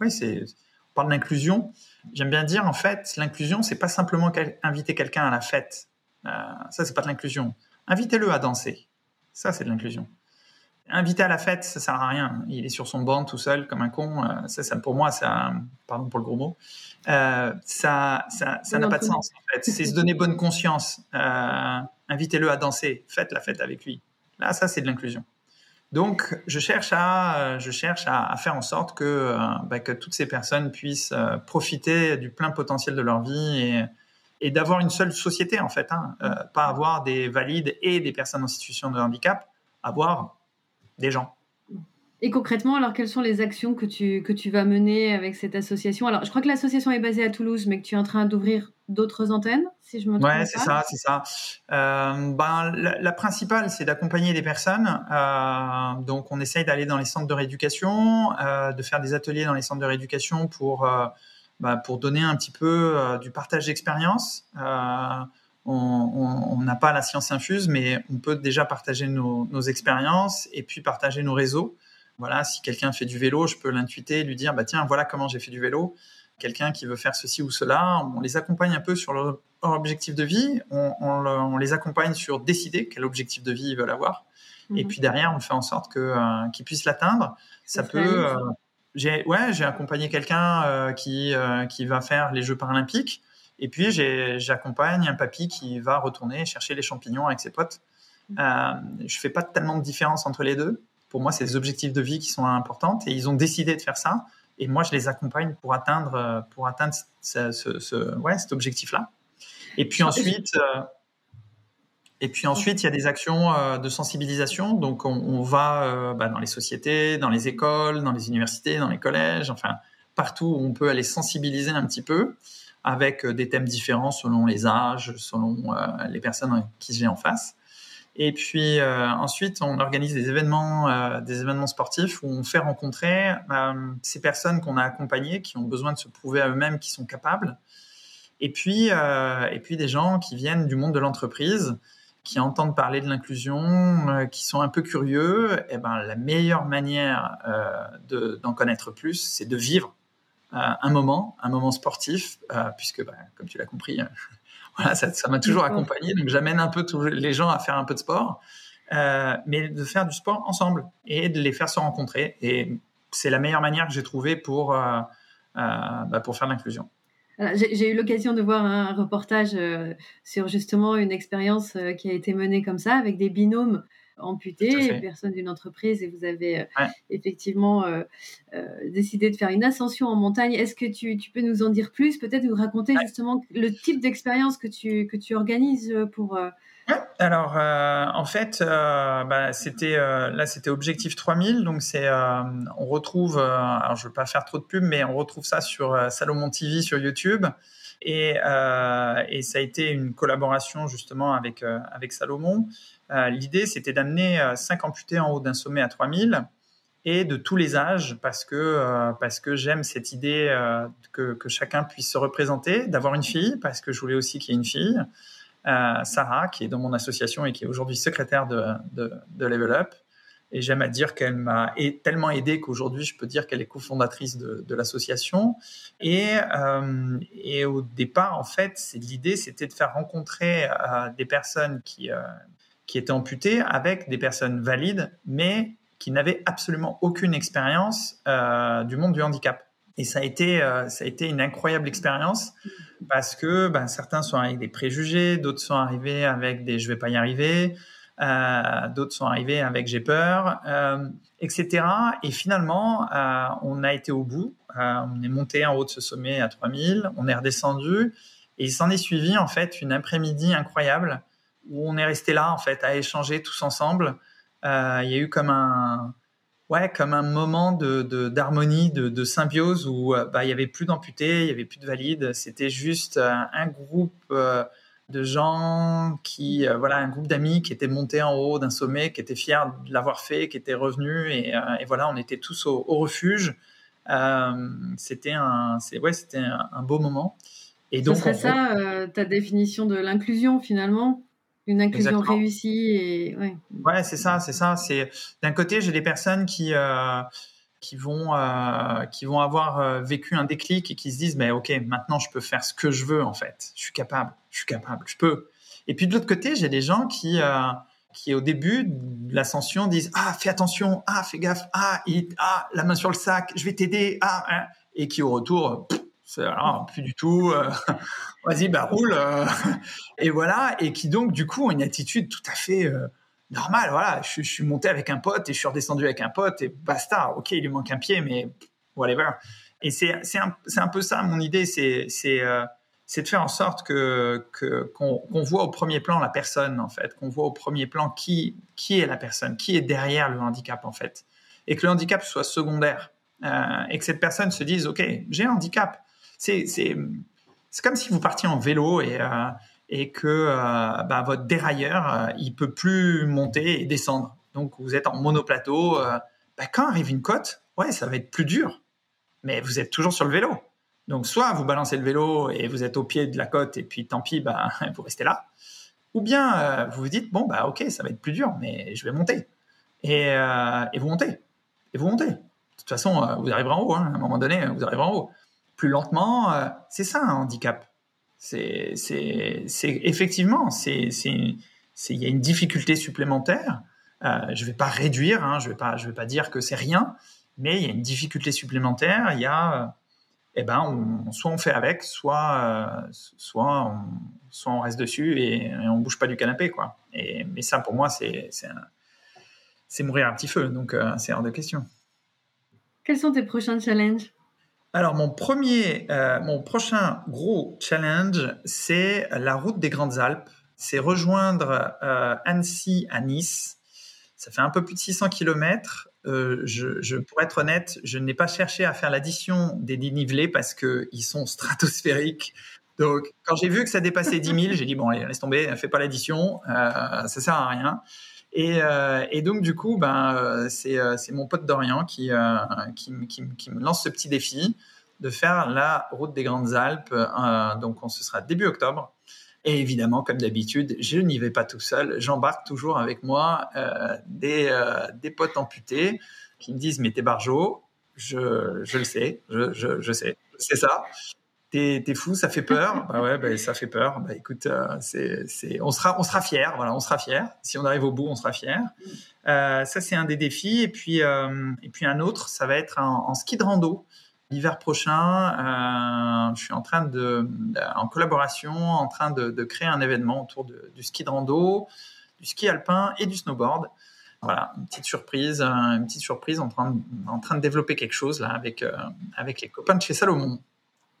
oui, on parle d'inclusion. J'aime bien dire en fait, l'inclusion, c'est pas simplement inviter quelqu'un à la fête. ça, c'est pas de l'inclusion. Invitez-le à danser. Ça, c'est de l'inclusion. Invité à la fête, ça sert à rien. Il est sur son banc tout seul comme un con. Euh, ça, ça pour moi, ça, pardon pour le gros mot, euh, ça, ça, ça n'a pas de sens. En fait, c'est se donner bonne conscience. Euh, invitez-le à danser. Faites la fête avec lui. Là, ça, c'est de l'inclusion. Donc, je cherche à, je cherche à, faire en sorte que, bah, que toutes ces personnes puissent profiter du plein potentiel de leur vie et, et d'avoir une seule société, en fait. Hein. pas avoir des valides et des personnes en situation de handicap, avoir des gens. Et concrètement, alors quelles sont les actions que tu, que tu vas mener avec cette association? Alors, je crois que l'association est basée à Toulouse, mais que tu es en train d'ouvrir d'autres antennes, si je me trompe Ouais, c'est ça, c'est ça. Euh, ben, la, principale, c'est d'accompagner des personnes. Euh, donc, on essaye d'aller dans les centres de rééducation, euh, de faire des ateliers dans les centres de rééducation pour, bah, pour donner un petit peu du partage d'expérience. On n'a pas la science infuse, mais on peut déjà partager nos, nos expériences et puis partager nos réseaux. Voilà, si quelqu'un fait du vélo, je peux l'intuiter, lui dire, bah tiens, voilà comment j'ai fait du vélo. Quelqu'un qui veut faire ceci ou cela, on les accompagne un peu sur leur, objectif de vie, on, les accompagne sur décider quel objectif de vie ils veulent avoir. Et mhm. puis derrière, on fait en sorte que, euh, qu'ils puissent l'atteindre. Ça peut. Euh, j'ai, ouais, j'ai accompagné quelqu'un euh, qui, qui va faire les Jeux paralympiques. Et puis, j'accompagne un papy qui va retourner chercher les champignons avec ses potes. Mhm. je fais pas tellement de différence entre les deux pour moi, c'est les objectifs de vie qui sont importants et ils ont décidé de faire ça. Et moi, je les accompagne pour atteindre, euh, pour atteindre ce, ouais, cet objectif-là. Et puis ensuite, euh, et puis ensuite, il y a des actions euh, de sensibilisation. Donc, on, va bah, dans les sociétés, dans les écoles, dans les universités, dans les collèges, enfin partout où on peut aller sensibiliser un petit peu avec des thèmes différents selon les âges, selon les personnes qui j'ai en face. Et puis euh, ensuite, on organise des événements, euh, des événements sportifs où on fait rencontrer euh, ces personnes qu'on a accompagnées, qui ont besoin de se prouver à eux-mêmes qu'ils sont capables. Et puis, et puis des gens qui viennent du monde de l'entreprise, qui entendent parler de l'inclusion, qui sont un peu curieux. Et eh ben, la meilleure manière d'en connaître plus, c'est de vivre un moment, un moment sportif, puisque, bah, comme tu l'as compris, voilà, ça m'a toujours accompagné. Donc, j'amène un peu tous les gens à faire un peu de sport, euh, mais de faire du sport ensemble et de les faire se rencontrer. Et c'est la meilleure manière que j'ai trouvée pour, euh, euh, bah, pour faire l'inclusion. J'ai eu l'occasion de voir un reportage sur justement une expérience qui a été menée comme ça avec des binômes amputé, personne d'une entreprise, et vous avez euh, effectivement euh, euh, décidé de faire une ascension en montagne. Est-ce que tu, tu, peux nous en dire plus, peut-être nous raconter justement le type d'expérience que tu, que tu organises pour... Alors, en fait, bah, c'était là, c'était Objectif 3000. Donc, c'est, on retrouve, alors je ne veux pas faire trop de pub, mais on retrouve ça sur Salomon TV sur YouTube. Et, et, ça a été une collaboration justement avec, avec Salomon. Euh, l'idée, c'était d'amener 5 euh, amputés en haut d'un sommet à 3000 et de tous les âges parce que, euh, que j'aime cette idée que, chacun puisse se représenter, d'avoir une fille parce que je voulais aussi qu'il y ait une fille. Sarah, qui est dans mon association et qui est aujourd'hui secrétaire de, Level Up. Et j'aime à dire qu'elle m'a tellement aidé qu'aujourd'hui, je peux dire qu'elle est cofondatrice de, de l'association. Et, au départ, en fait, l'idée, c'était de faire rencontrer des personnes qui, qui étaient amputés avec des personnes valides, mais qui n'avaient absolument aucune expérience euh, du monde du handicap. Et ça a été, euh, ça a été une incroyable expérience parce que ben, certains sont avec des préjugés, d'autres sont arrivés avec des je vais pas y arriver, euh, d'autres sont arrivés avec j'ai peur, etc. Et finalement, on a été au bout. on est monté en haut de ce sommet à 3000, on est redescendu et il s'en est suivi en fait une après-midi incroyable où on est resté là en fait à échanger tous ensemble. Euh, il y a eu comme un ouais comme un moment de d'harmonie, de, symbiose où euh, bah, il y avait plus d'amputés, il y avait plus de valides. C'était juste euh, un groupe de gens qui voilà un groupe d'amis qui étaient montés en haut d'un sommet, qui étaient fiers de l'avoir fait, qui étaient revenus et, voilà on était tous au, refuge. c'était un c'est ouais c'était un, beau moment. Et donc, Ce serait ça, ta définition de l'inclusion finalement? Une inclusion réussie et ouais. Ouais, c'est ça, c'est ça. C'est d'un côté, j'ai des personnes qui euh, qui vont euh, qui vont avoir euh, vécu un déclic et qui se disent, mais ok, maintenant je peux faire ce que je veux en fait. Je suis capable, je suis capable, je peux. Et puis de l'autre côté, j'ai des gens qui qui au début de l'ascension disent ah fais attention, ah fais gaffe, ah ah la main sur le sac, je vais t'aider, ah hein. et qui au retour c'est plus du tout. Euh, vas-y, bah roule. Euh. et voilà, et qui donc du coup ont une attitude tout à fait euh, normal, voilà, je, suis monté avec un pote et je suis redescendu avec un pote et basta. Ok, il lui manque un pied, mais whatever. Et c'est un, un, peu ça mon idée, c'est de faire en sorte que qu'on voit au premier plan la personne en fait, qu'on voit au premier plan qui qui est la personne, qui est derrière le handicap en fait, et que le handicap soit secondaire et que cette personne se dise ok j'ai un handicap. C'est comme si vous partiez en vélo et euh, et que euh, bah, votre dérailleur euh, il peut plus monter et descendre. Donc vous êtes en monoplateau. Bah, quand arrive une côte, ouais ça va être plus dur, mais vous êtes toujours sur le vélo. Donc, soit vous balancez le vélo et vous êtes au pied de la côte et puis tant pis, bah, vous restez là. Ou bien vous vous dites, bon, bah, ok, ça va être plus dur, mais je vais monter. Et, et vous montez. Et vous montez. De toute façon, vous arriverez en haut. Hein. À un moment donné, vous arriverez en haut. Plus lentement, c'est ça un handicap. C'est effectivement, c'est il y a une difficulté supplémentaire. je ne vais pas réduire, hein, je ne vais, pas, vais pas dire que c'est rien, mais il y a une difficulté supplémentaire. Il y a eh ben, on, soit on fait avec, soit, euh, soit, on, soit on reste dessus et, on bouge pas du canapé, quoi. Et, mais ça, pour moi, c'est, c'est, mourir un petit feu, donc euh, c'est hors de question. Quels sont tes prochains challenges? Alors mon premier, euh, mon prochain gros challenge, c'est la route des Grandes Alpes. C'est rejoindre Annecy à Nice. Ça fait un peu plus de 600 km. Euh, je, pour être honnête, je n'ai pas cherché à faire l'addition des dénivelés parce qu'ils sont stratosphériques. Donc, quand j'ai vu que ça dépassait 10 000, j'ai dit, bon, allez, laisse tomber, fais pas l'addition, euh, ça sert à rien. Et, euh, donc, du coup, ben, euh, c'est mon pote Dorian qui, me lance ce petit défi de faire la route des Grandes Alpes. donc, on, ce sera début octobre. Et évidemment, comme d'habitude, je n'y vais pas tout seul. J'embarque toujours avec moi euh, des, euh, des potes amputés qui me disent Mais t'es barjo je, je le sais, je, je, je sais, c'est ça. T'es, fou, ça fait peur. bah ouais, bah, ça fait peur. Bah écoute, euh, c'est, on sera, on sera fier. Voilà, on sera fier. Si on arrive au bout, on sera fier. Euh, ça, c'est un des défis. Et puis, euh, et puis un autre, ça va être en, ski de rando. L'hiver prochain, je suis en train de, en collaboration, en train de, créer un événement autour du ski de rando, du ski alpin et du snowboard. Voilà, une petite surprise, une petite surprise en train de, en train de développer quelque chose là avec avec les copains de chez Salomon.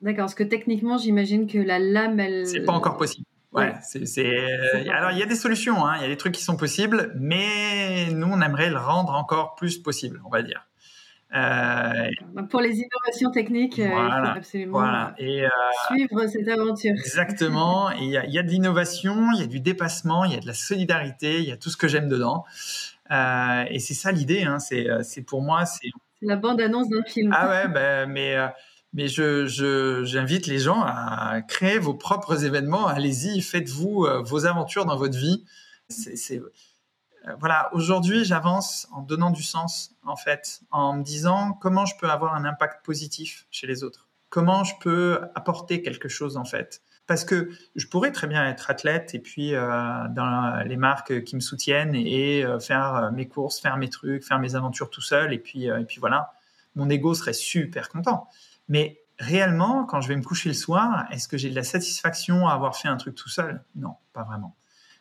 D'accord, parce que techniquement, j'imagine que la lame, elle. C'est pas encore possible. Ouais, c'est. Alors, il y a des solutions, hein, il y a des trucs qui sont possibles, mais nous, on aimerait le rendre encore plus possible, on va dire. Euh, pour les innovations techniques, euh, il faut absolument euh, suivre cette aventure. Exactement. Et il y, y, a de l'innovation, il y a du dépassement, il y a de la solidarité, il y a tout ce que j'aime dedans. et c'est ça l'idée. Hein, c'est pour moi, c'est la bande annonce d'un film. Ah ouais, ben, mais mais je j'invite les gens à créer vos propres événements. Allez-y, faites-vous vos aventures dans votre vie. Euh, voilà, aujourd'hui, j'avance en donnant du sens, en fait, en me disant comment je peux avoir un impact positif chez les autres, comment je peux apporter quelque chose, en fait. Parce que je pourrais très bien être athlète et puis euh, dans les marques qui me soutiennent et, euh, faire mes courses, faire mes trucs, faire mes aventures tout seul et puis, et puis voilà, mon ego serait super content. Mais réellement, quand je vais me coucher le soir, est-ce que j'ai de la satisfaction à avoir fait un truc tout seul? Non, pas vraiment.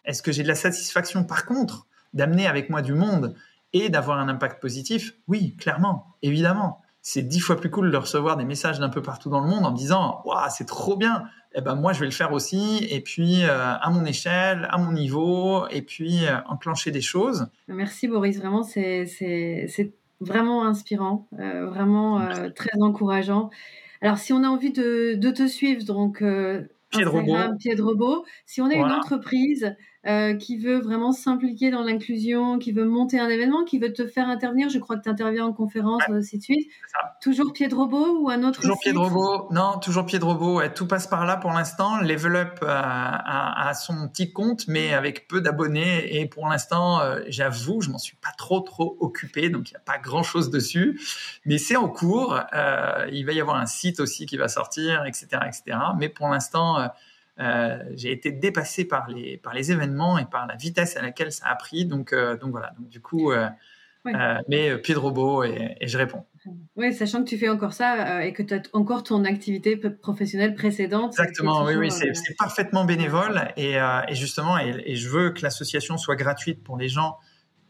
Est-ce que j'ai de la satisfaction par contre d'amener avec moi du monde et d'avoir un impact positif, oui, clairement, évidemment. C'est dix fois plus cool de recevoir des messages d'un peu partout dans le monde en me disant Waouh, c'est trop bien Eh ben moi, je vais le faire aussi, et puis euh, à mon échelle, à mon niveau, et puis euh, enclencher des choses. Merci Boris, vraiment, c'est vraiment inspirant, euh, vraiment très encourageant. Alors, si on a envie de, de te suivre, donc pied de robot. pied de robot, si on est une entreprise euh, qui veut vraiment s'impliquer dans l'inclusion, qui veut monter un événement, qui veut te faire intervenir. Je crois que tu interviens en conférence, ainsi de suite. Toujours pied de robot ou un autre Toujours pied de robot. Non, toujours pied de robot. tout passe par là pour l'instant. Level Up a, son petit compte, mais avec peu d'abonnés. Et pour l'instant, euh, j'avoue, je m'en suis pas trop trop occupé, donc il n'y a pas grand chose dessus. Mais c'est en cours. Euh, il va y avoir un site aussi qui va sortir, etc., etc. Mais pour l'instant euh, j'ai été dépassé par les, par les événements et par la vitesse à laquelle ça a pris. Donc, euh, donc voilà, donc du coup, euh, mais pied de robot et, je réponds. Oui, sachant que tu fais encore ça euh, et que tu as encore ton activité professionnelle précédente. Exactement, oui, oui, c'est parfaitement bénévole et, justement, et, je veux que l'association soit gratuite pour les gens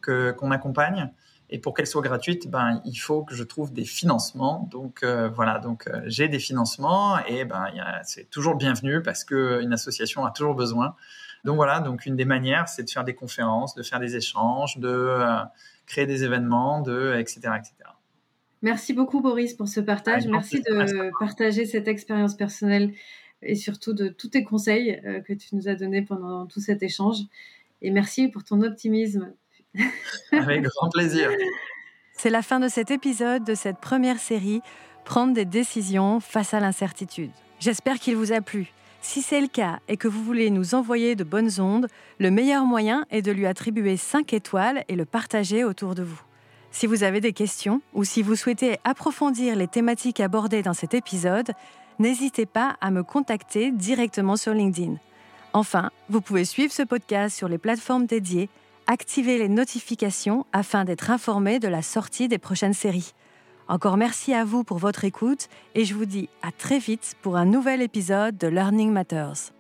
qu'on accompagne. Et pour qu'elle soit gratuite, ben, il faut que je trouve des financements. Donc voilà, donc j'ai des financements et ben, c'est toujours bienvenu parce qu'une association a toujours besoin. Donc voilà, donc une des manières, c'est de faire des conférences, de faire des échanges, de euh, créer des événements, de etc., etc. Merci beaucoup Boris pour ce partage. Merci de partager cette expérience personnelle et surtout de tous tes conseils euh, que tu nous as donnés pendant tout cet échange. Et merci pour ton optimisme. Avec grand plaisir. C'est la fin de cet épisode de cette première série, Prendre des décisions face à l'incertitude. J'espère qu'il vous a plu. Si c'est le cas et que vous voulez nous envoyer de bonnes ondes, le meilleur moyen est de lui attribuer 5 étoiles et le partager autour de vous. Si vous avez des questions ou si vous souhaitez approfondir les thématiques abordées dans cet épisode, n'hésitez pas à me contacter directement sur LinkedIn. Enfin, vous pouvez suivre ce podcast sur les plateformes dédiées, activer les notifications afin d'être informé de la sortie des prochaines séries. Encore merci à vous pour votre écoute et je vous dis à très vite pour un nouvel épisode de Learning Matters.